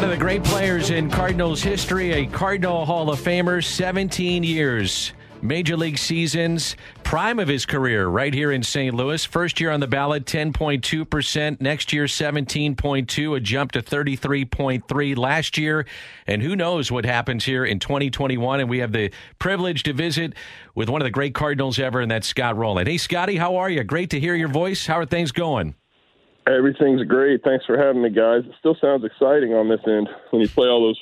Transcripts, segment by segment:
One of the great players in Cardinals history, a Cardinal Hall of Famer, 17 years. Major league seasons, prime of his career right here in St. Louis. First year on the ballot, 10.2%. Next year, 17.2, a jump to 33.3 last year. And who knows what happens here in 2021. And we have the privilege to visit with one of the great Cardinals ever, and that's Scott Rolen. Hey, Scotty, how are you? Great to hear your voice. How are things going? Everything's great. Thanks for having me, guys. It still sounds exciting on this end when you play all those,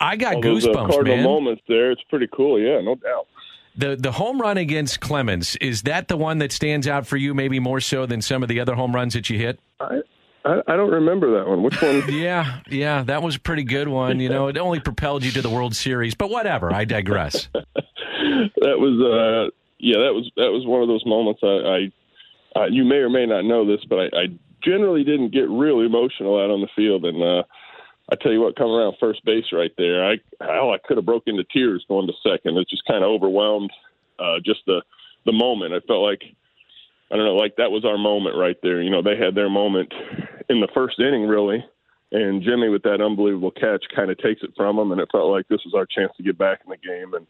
I got all those uh, Cardinal man. moments there. It's pretty cool. Yeah, no doubt. The the home run against Clemens is that the one that stands out for you, maybe more so than some of the other home runs that you hit? I, I I don't remember that one. Which one? Yeah, yeah, that was a pretty good one. You know, it only propelled you to the World Series, but whatever. I digress. that was uh yeah that was that was one of those moments I, I uh, you may or may not know this, but I, I generally didn't get real emotional out on the field, and uh, I tell you what, coming around first base right there, I hell I could have broke into tears going to second. It just kind of overwhelmed uh, just the the moment. I felt like I don't know, like that was our moment right there. You know, they had their moment in the first inning really. And Jimmy, with that unbelievable catch, kind of takes it from them, and it felt like this was our chance to get back in the game. And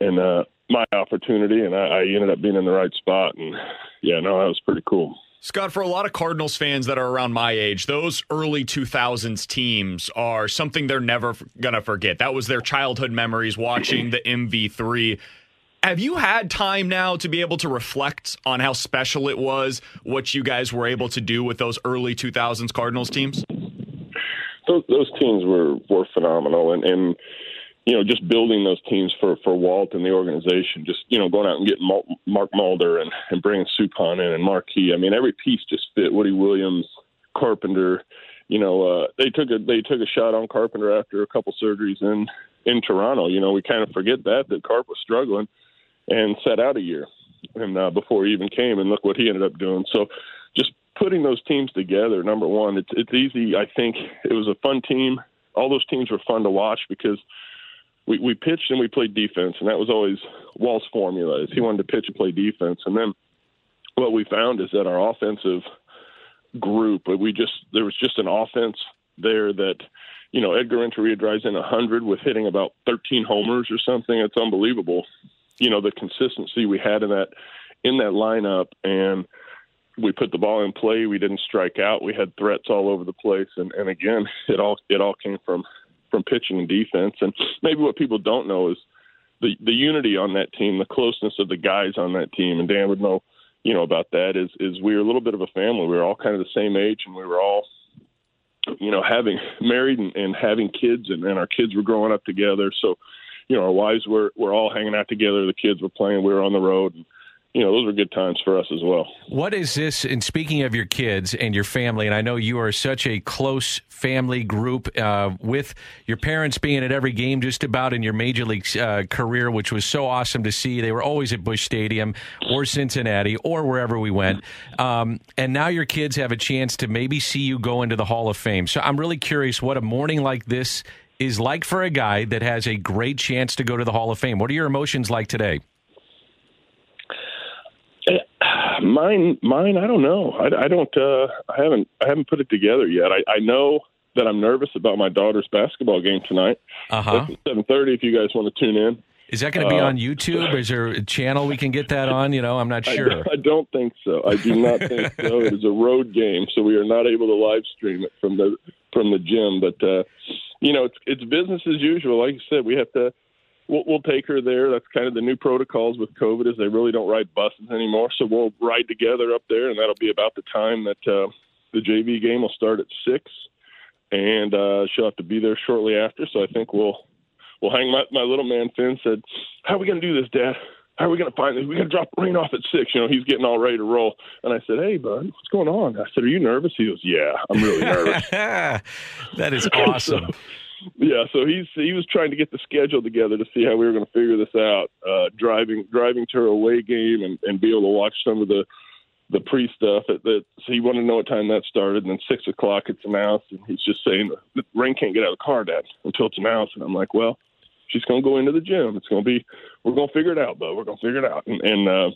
and uh, my opportunity, and I, I ended up being in the right spot. And yeah, no, that was pretty cool. Scott, for a lot of Cardinals fans that are around my age, those early 2000s teams are something they're never going to forget. That was their childhood memories watching the MV3. Have you had time now to be able to reflect on how special it was, what you guys were able to do with those early 2000s Cardinals teams? Those, those teams were were phenomenal, and and you know just building those teams for for Walt and the organization, just you know going out and getting Mark Mulder and and bringing Suppan in and Marquis. I mean every piece just fit. Woody Williams, Carpenter. You know uh, they took a they took a shot on Carpenter after a couple surgeries in in Toronto. You know we kind of forget that that Carp was struggling and set out a year and uh, before he even came and look what he ended up doing. So just putting those teams together, number one, it's it's easy. I think it was a fun team. All those teams were fun to watch because we, we pitched and we played defense, and that was always Walt's formula. Is he wanted to pitch and play defense, and then what we found is that our offensive group, we just there was just an offense there that you know Edgar Renteria drives in a hundred with hitting about 13 homers or something. It's unbelievable. You know the consistency we had in that in that lineup and we put the ball in play. We didn't strike out. We had threats all over the place, and and again, it all it all came from from pitching and defense. And maybe what people don't know is the the unity on that team, the closeness of the guys on that team. And Dan would know, you know, about that. Is is we were a little bit of a family. We were all kind of the same age, and we were all, you know, having married and, and having kids, and, and our kids were growing up together. So, you know, our wives were were all hanging out together. The kids were playing. We were on the road. And, you know, those were good times for us as well. What is this? And speaking of your kids and your family, and I know you are such a close family group uh, with your parents being at every game just about in your major league uh, career, which was so awesome to see. They were always at Busch Stadium or Cincinnati or wherever we went. Um, and now your kids have a chance to maybe see you go into the Hall of Fame. So I'm really curious what a morning like this is like for a guy that has a great chance to go to the Hall of Fame. What are your emotions like today? Mine, mine. I don't know. I, I don't. Uh, I haven't. I haven't put it together yet. I, I know that I'm nervous about my daughter's basketball game tonight. Uh huh. Seven thirty. If you guys want to tune in. Is that going to be Uh, on YouTube? Is there a channel we can get that on? You know, I'm not I, sure. I don't think so. I do not think so. It is a road game, so we are not able to live stream it from the from the gym. But uh, you know, it's it's business as usual. Like you said, we have to we'll, we'll take her there. That's kind of the new protocols with COVID is they really don't ride buses anymore. So we'll ride together up there, and that'll be about the time that uh, the JV game will start at six, and uh, she'll have to be there shortly after. So I think we'll we'll hang. My my little man Finn said, "How are we going to do this, Dad?" How are we going to find this? We got to drop Raine off at six. You know, he's getting all ready to roll. And I said, Hey, bud, what's going on? I said, Are you nervous? He goes, Yeah, I'm really nervous. that is awesome. so, yeah, so he's he was trying to get the schedule together to see how we were going to figure this out. Uh, driving driving to her away game and, and be able to watch some of the the pre stuff. At that, so he wanted to know what time that started. And then six o'clock it's announced, and he's just saying the Raine can't get out of the car, Dad, until it's announced. And I'm like, well, she's going to go into the gym. It's going to be we're going to figure it out, but we're going to figure it out. And, and uh,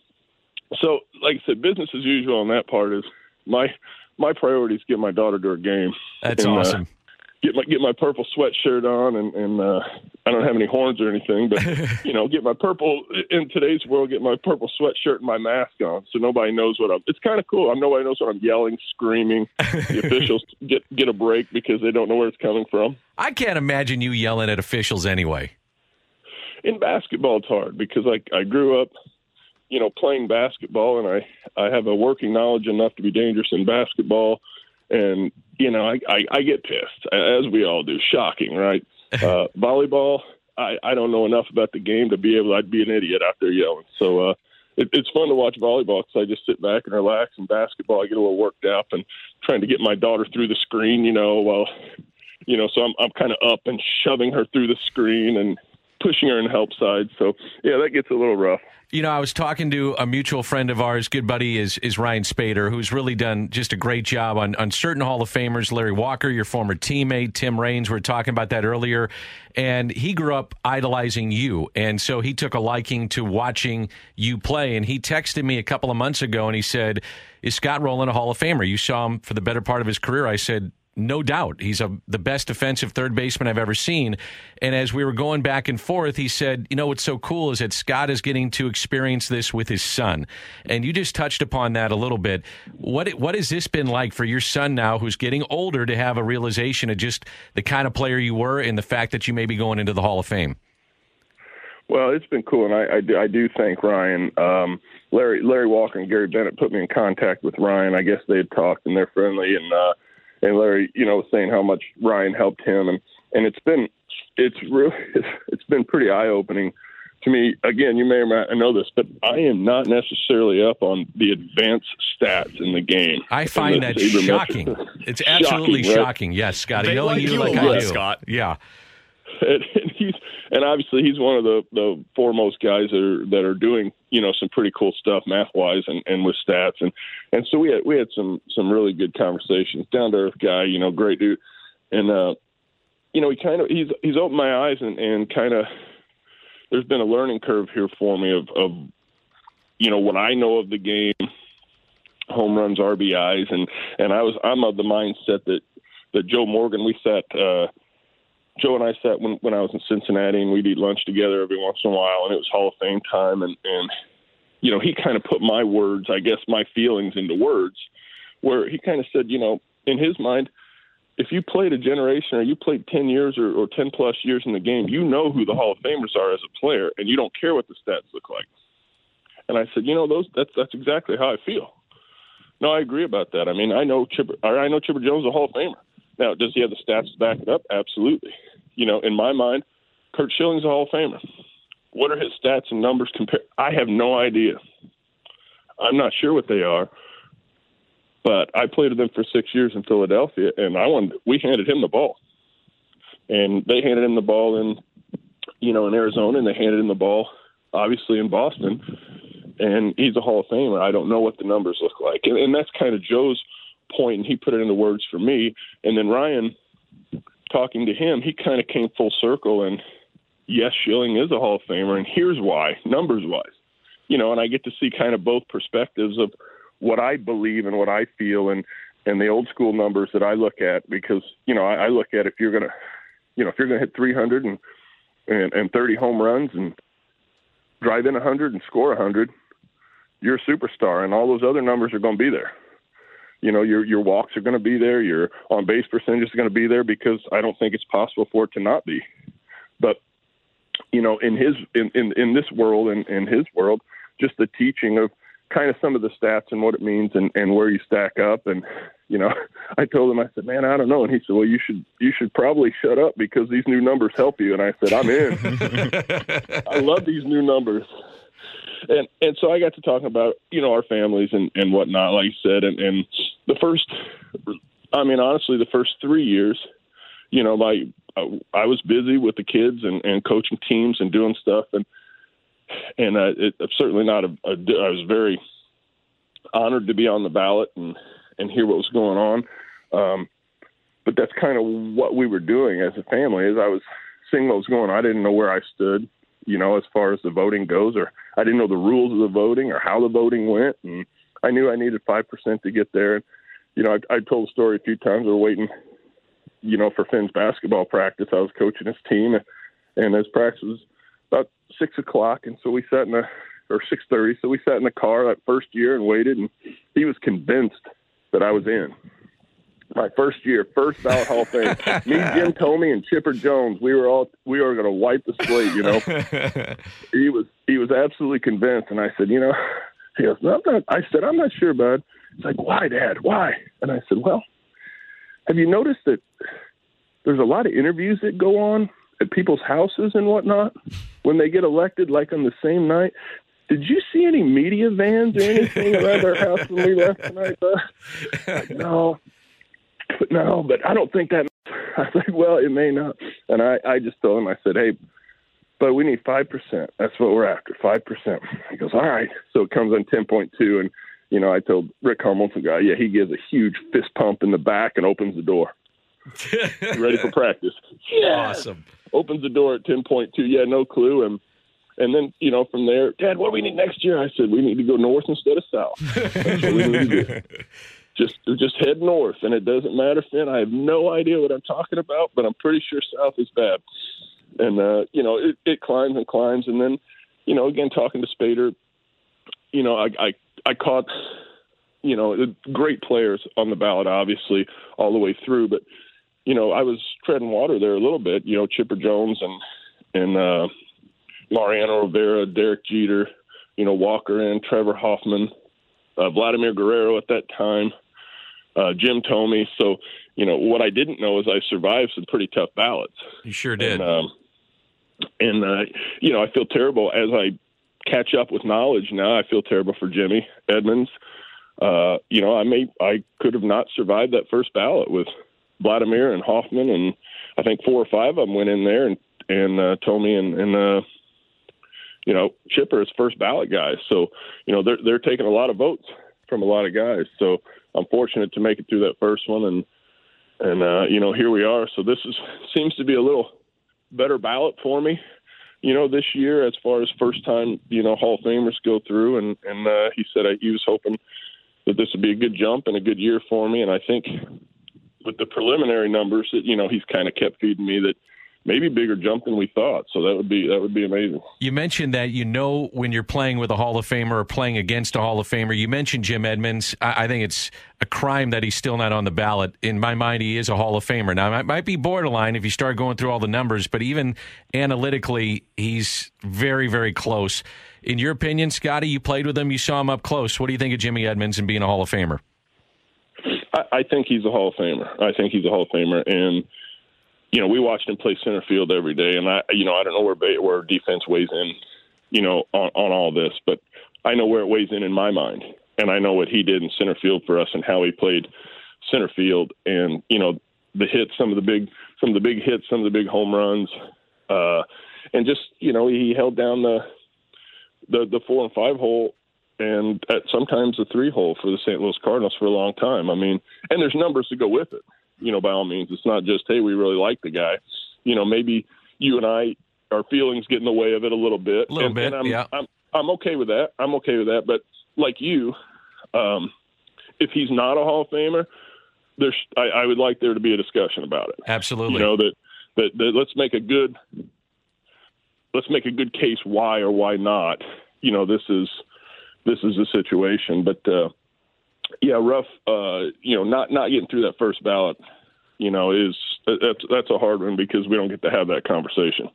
so, like I said, business as usual on that part is my my priority is get my daughter to her game. That's and, awesome. Uh, get my get my purple sweatshirt on and and uh I don't have any horns or anything, but you know, get my purple in today's world, get my purple sweatshirt and my mask on, so nobody knows what I'm. It's kind of cool. I'm nobody knows what I'm yelling, screaming. The officials get get a break because they don't know where it's coming from. I can't imagine you yelling at officials anyway. In basketball, it's hard because I I grew up, you know, playing basketball, and I I have a working knowledge enough to be dangerous in basketball and you know, I, I, I get pissed as we all do. Shocking, right? Uh, volleyball, I, I don't know enough about the game to be able. I'd be an idiot out there yelling. So uh, it, it's fun to watch volleyball because I just sit back and relax. And basketball, I get a little worked up and trying to get my daughter through the screen. You know, while you know, so I'm I'm kind of up and shoving her through the screen and pushing her in help side. So yeah, that gets a little rough. You know, I was talking to a mutual friend of ours, good buddy is is Ryan Spaeder, who's really done just a great job on, on certain Hall of Famers. Larry Walker, your former teammate, Tim Raines, we were talking about that earlier. And he grew up idolizing you. And so he took a liking to watching you play. And he texted me a couple of months ago and he said, Is Scott Rolen a Hall of Famer? You saw him for the better part of his career. I said, no doubt. He's a, the best defensive third baseman I've ever seen. And as we were going back and forth, he said, You know what's so cool is that Scott is getting to experience this with his son. And you just touched upon that a little bit. What, what has this been like for your son now, who's getting older, to have a realization of just the kind of player you were and the fact that you may be going into the Hall of Fame? Well, it's been cool, and I, I, do, I do thank Ryan. Um, Larry Larry Walker and Gary Bennett put me in contact with Ryan. I guess they had talked, and they're friendly. And uh, and Larry, you know, was saying how much Ryan helped him, and and it's been it's really it's, it's been pretty eye opening to me. Again, you may or may not know this, but I am not necessarily up on the advanced stats in the game. I find that shocking. It's absolutely shocking. Right? Yes, Scotty, knowing like you, you like I do, Scott. Yeah. And, he's and obviously he's one of the the foremost guys that are that are doing you know some pretty cool stuff math wise and, and with stats. And and so we had we had some some really good conversations. Down to earth guy you know great dude. And uh you know he kind of he's he's opened my eyes and and kind of there's been a learning curve here for me of of you know what I know of the game home runs RBIs and and I was I'm of the mindset that that Joe Morgan we sat uh Joe and I sat when when I was in Cincinnati, and we'd eat lunch together every once in a while, and it was Hall of Fame time, and and you know he kind of put my words, I guess, my feelings into words, where he kind of said, you know, in his mind, if you played a generation or you played ten years or, or ten plus years in the game, you know who the Hall of Famers are as a player, and you don't care what the stats look like. And I said, you know, those that's that's exactly how I feel. No, I agree about that. I mean, I know Chipper, I know Chipper Jones a Hall of Famer. Now, does he have the stats to back it up? Absolutely. You know, in my mind, Curt Schilling's a Hall of Famer. What are his stats and numbers compared? I have no idea. I'm not sure what they are, but I played with them for six years in Philadelphia, and I wanted we handed him the ball, and they handed him the ball in, you know, in Arizona, and they handed him the ball, obviously in Boston, and he's a Hall of Famer. I don't know what the numbers look like, and, and that's kind of Joe's point, and he put it into words for me. And then Ryan, talking to him, he kind of came full circle. And yes, Schilling is a Hall of Famer, and here's why, numbers wise. You know, and I get to see kind of both perspectives of what I believe and what I feel, and and the old school numbers that I look at because you know I, I look at if you're gonna, you know, if you're gonna hit 300 and and, and 30 home runs and drive in 100 and score 100, you're a superstar, and all those other numbers are going to be there you know your your walks are going to be there your on base percentage is going to be there because I don't think it's possible for it to not be. But you know, in his in in, in this world and in, in his world, just the teaching of kind of some of the stats and what it means and and where you stack up and you know i told him i said man i don't know. And he said well you should you should probably shut up because these new numbers help you. And i said i'm in. I love these new numbers and and so i got to talking about you know our families and and whatnot like you said and and the first i mean honestly the first three years you know my I was busy with the kids and, and coaching teams and doing stuff, and and uh, it, it's certainly not a, a. I was very honored to be on the ballot and and hear what was going on. Um, but that's kind of what we were doing as a family. As I was seeing what was going on, I didn't know where I stood, you know, as far as the voting goes, or I didn't know the rules of the voting or how the voting went, and I knew I needed five percent to get there. And you know, I, I told the story a few times. We we're waiting you know, for Finn's basketball practice. I was coaching his team, and his practice was about six o'clock, and so we sat in a, or six thirty. So we sat in the car that first year and waited, and he was convinced that I was in. My first year, first ballot Hall of Fame. Me, Jim Thome, and Chipper Jones. We were all we were going to wipe the slate. You know, he was he was absolutely convinced, and I said, you know, he goes, no, I'm not. I said, I'm not sure, bud. He's like, why, Dad? Why? And I said, well, have you noticed that there's a lot of interviews that go on at people's houses and whatnot when they get elected, like on the same night? Did you see any media vans or anything around our house when we left tonight? Like, no, but no, but I don't think that. I was like, well, it may not. And I, I just told him, I said, hey, but we need five percent. That's what we're after, five percent. He goes, all right. So it comes on ten point two, and you know, I told Rick Hummelson guy, yeah, he gives a huge fist pump in the back and opens the door. ready for practice. Yeah. Awesome. Opens the door at ten point two. Yeah, no clue. And and then you know from there, Dad, what do we need next year? I said we need to go north instead of south. That's what we need to do. Just just head north, and it doesn't matter, Finn. I have no idea what I'm talking about, but I'm pretty sure south is bad. And uh, you know, it, it climbs and climbs, and then you know, again talking to Spaeder, you know, I, I I caught, you know, great players on the ballot, obviously, all the way through. But, you know, I was treading water there a little bit. You know, Chipper Jones and and uh, Mariano Rivera, Derek Jeter, you know, Walker and Trevor Hoffman, uh, Vladimir Guerrero at that time, uh, Jim Thome. So, you know, what I didn't know is I survived some pretty tough ballots. You sure did. And, um, and uh, you know, I feel terrible as I catch up with knowledge now. I feel terrible for Jimmy Edmonds. Uh, you know, I may I could have not survived that first ballot with Vladimir and Hoffman, and I think four or five of them went in there, and and uh, Thome and and uh, you know Chipper is first ballot guys. So you know they're they're taking a lot of votes from a lot of guys. So I'm fortunate to make it through that first one, and and uh, you know here we are. So this is seems to be a little better ballot for me you know, this year as far as first time, you know, Hall of Famers go through, and and uh, he said he was hoping that this would be a good jump and a good year for me, and I think with the preliminary numbers that you know he's kind of kept feeding me that maybe bigger jump than we thought. So that would be that would be amazing. You mentioned that you know when you're playing with a Hall of Famer or playing against a Hall of Famer. You mentioned Jim Edmonds. I, I think it's a crime that he's still not on the ballot. In my mind, he is a Hall of Famer. Now, it might be borderline if you start going through all the numbers, but even analytically, he's very, very close. In your opinion, Scotty, you played with him, you saw him up close. What do you think of Jimmy Edmonds and being a Hall of Famer? I, I think he's a Hall of Famer. I think he's a Hall of Famer, and you know, we watched him play center field every day, and I, you know, I don't know where where defense weighs in, you know, on, on all this, but I know where it weighs in in my mind, and I know what he did in center field for us and how he played center field, and you know, the hits, some of the big, some of the big hits, some of the big home runs, uh, and just you know, he held down the the the four and five hole and at sometimes the three hole for the St. Louis Cardinals for a long time. I mean, and there's numbers to go with it you know, by all means, it's not just hey, we really like the guy. You know, maybe you and I, our feelings get in the way of it a little bit. A little and, bit, and I'm, yeah. I'm I'm okay with that. I'm okay with that. But like you, um, if he's not a Hall of Famer, there's I, I would like there to be a discussion about it. Absolutely. You know that that, that let's make a good let's make a good case why or why not. You know, this is this is the situation. But uh, yeah, rough. Uh, you know, not not getting through that first ballot, you know, is that's that's a hard one because we don't get to have that conversation.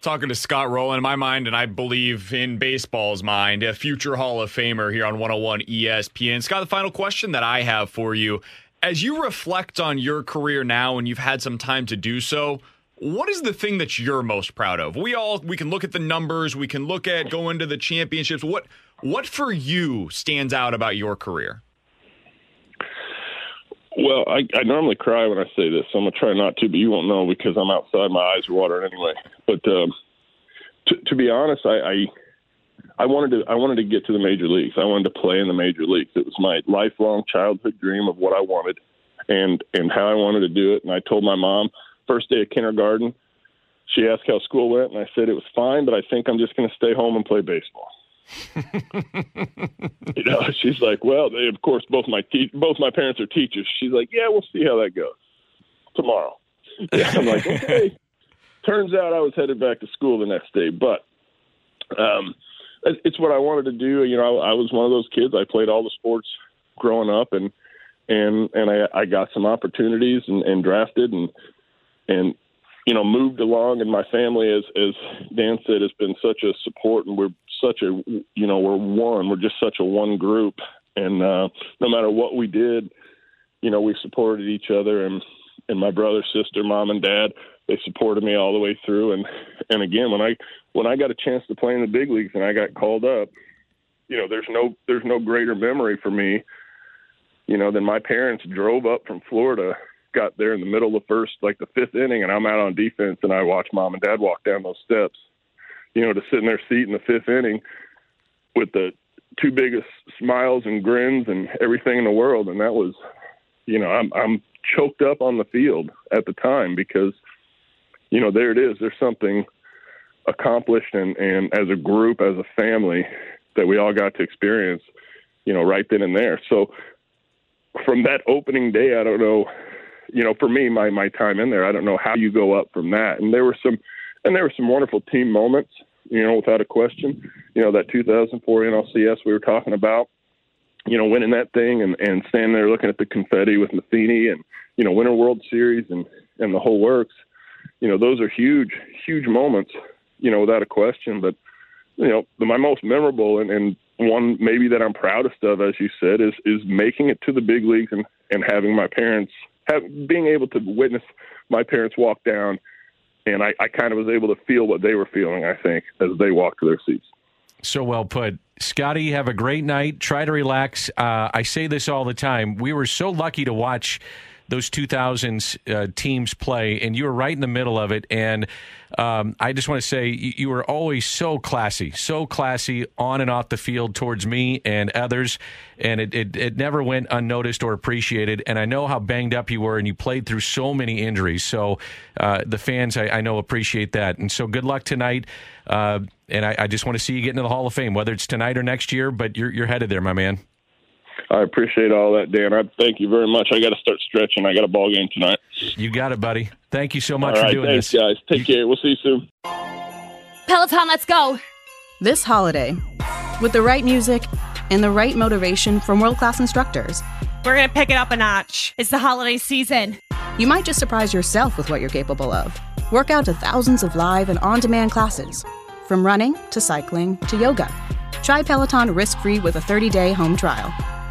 Talking to Scott Rolen in my mind, and I believe in baseball's mind, a future Hall of Famer here on 101 ESPN. Scott, the final question that I have for you as you reflect on your career now and you've had some time to do so, what is the thing that you're most proud of? We all we can look at the numbers, we can look at going to the championships. What what for you stands out about your career? Well, I, I normally cry when I say this, so I'm gonna try not to, but you won't know because I'm outside. My eyes are watering anyway. But um, to, to be honest, I, I I wanted to I wanted to get to the major leagues. I wanted to play in the major leagues. It was my lifelong childhood dream of what I wanted and and how I wanted to do it. And I told my mom first day of kindergarten. She asked how school went, and I said it was fine, but I think I'm just going to stay home and play baseball. You know, she's like, well, they, of course, both my te- both my parents are teachers. She's like, yeah, we'll see how that goes tomorrow. Yeah, I'm like, okay. Turns out I was headed back to school the next day, but um, it's what I wanted to do. You know, I, I was one of those kids. I played all the sports growing up, and and and I, I got some opportunities and, and drafted and and you know moved along. And my family, as as Dan said, has been such a support, and we're such a you know we're one. We're just such a one group, and uh, no matter what we did, you know we supported each other and and my brother, sister, mom, and dad. They supported me all the way through, and and again when I when I got a chance to play in the big leagues and I got called up, you know, there's no there's no greater memory for me, you know, than my parents drove up from Florida, got there in the middle of the first, like the fifth inning, and I'm out on defense and I watch mom and dad walk down those steps, you know, to sit in their seat in the fifth inning with the two biggest smiles and grins and everything in the world, and that was, you know, I'm I'm choked up on the field at the time because, you know, there it is. There's something accomplished and, and as a group, as a family, that we all got to experience, you know, right then and there. So from that opening day, I don't know, you know, for me, my my time in there, I don't know how you go up from that. And there were some, and there were some wonderful team moments, you know, without a question. You know, that 2004 NLCS we were talking about, you know, winning that thing and and standing there looking at the confetti with Matheny and you know, winning World Series and and the whole works. You know, those are huge, huge moments you know, without a question. But you know, my most memorable and, and one maybe that I'm proudest of, as you said, is is making it to the big leagues and and having my parents have being able to witness my parents walk down, and I, I kind of was able to feel what they were feeling. I think as they walked to their seats. So well put. Scotty, have a great night. Try to relax. Uh, I say this all the time. We were so lucky to watch those 2000s uh, teams play, and you were right in the middle of it. And um, I just want to say you, you, were always so classy, so classy on and off the field towards me and others, and it, it, it never went unnoticed or appreciated. And I know how banged up you were, and you played through so many injuries. So uh, the fans, I, I, know, appreciate that. And so good luck tonight. Uh, and I, I just want to see you get into the Hall of Fame, whether it's tonight or next year. But you're you're headed there, my man. I appreciate all that, Dan. I thank you very much. I got to start stretching. I got a ball game tonight. You got it, buddy. Thank you so much all for right, doing thanks, this, guys. Take you, care. We'll see you soon. Peloton, let's go. This holiday, with the right music and the right motivation from world class instructors, we're going to pick it up a notch. It's the holiday season. You might just surprise yourself with what you're capable of. Work out to thousands of live and on demand classes, from running to cycling to yoga. Try Peloton risk free with a 30 day home trial.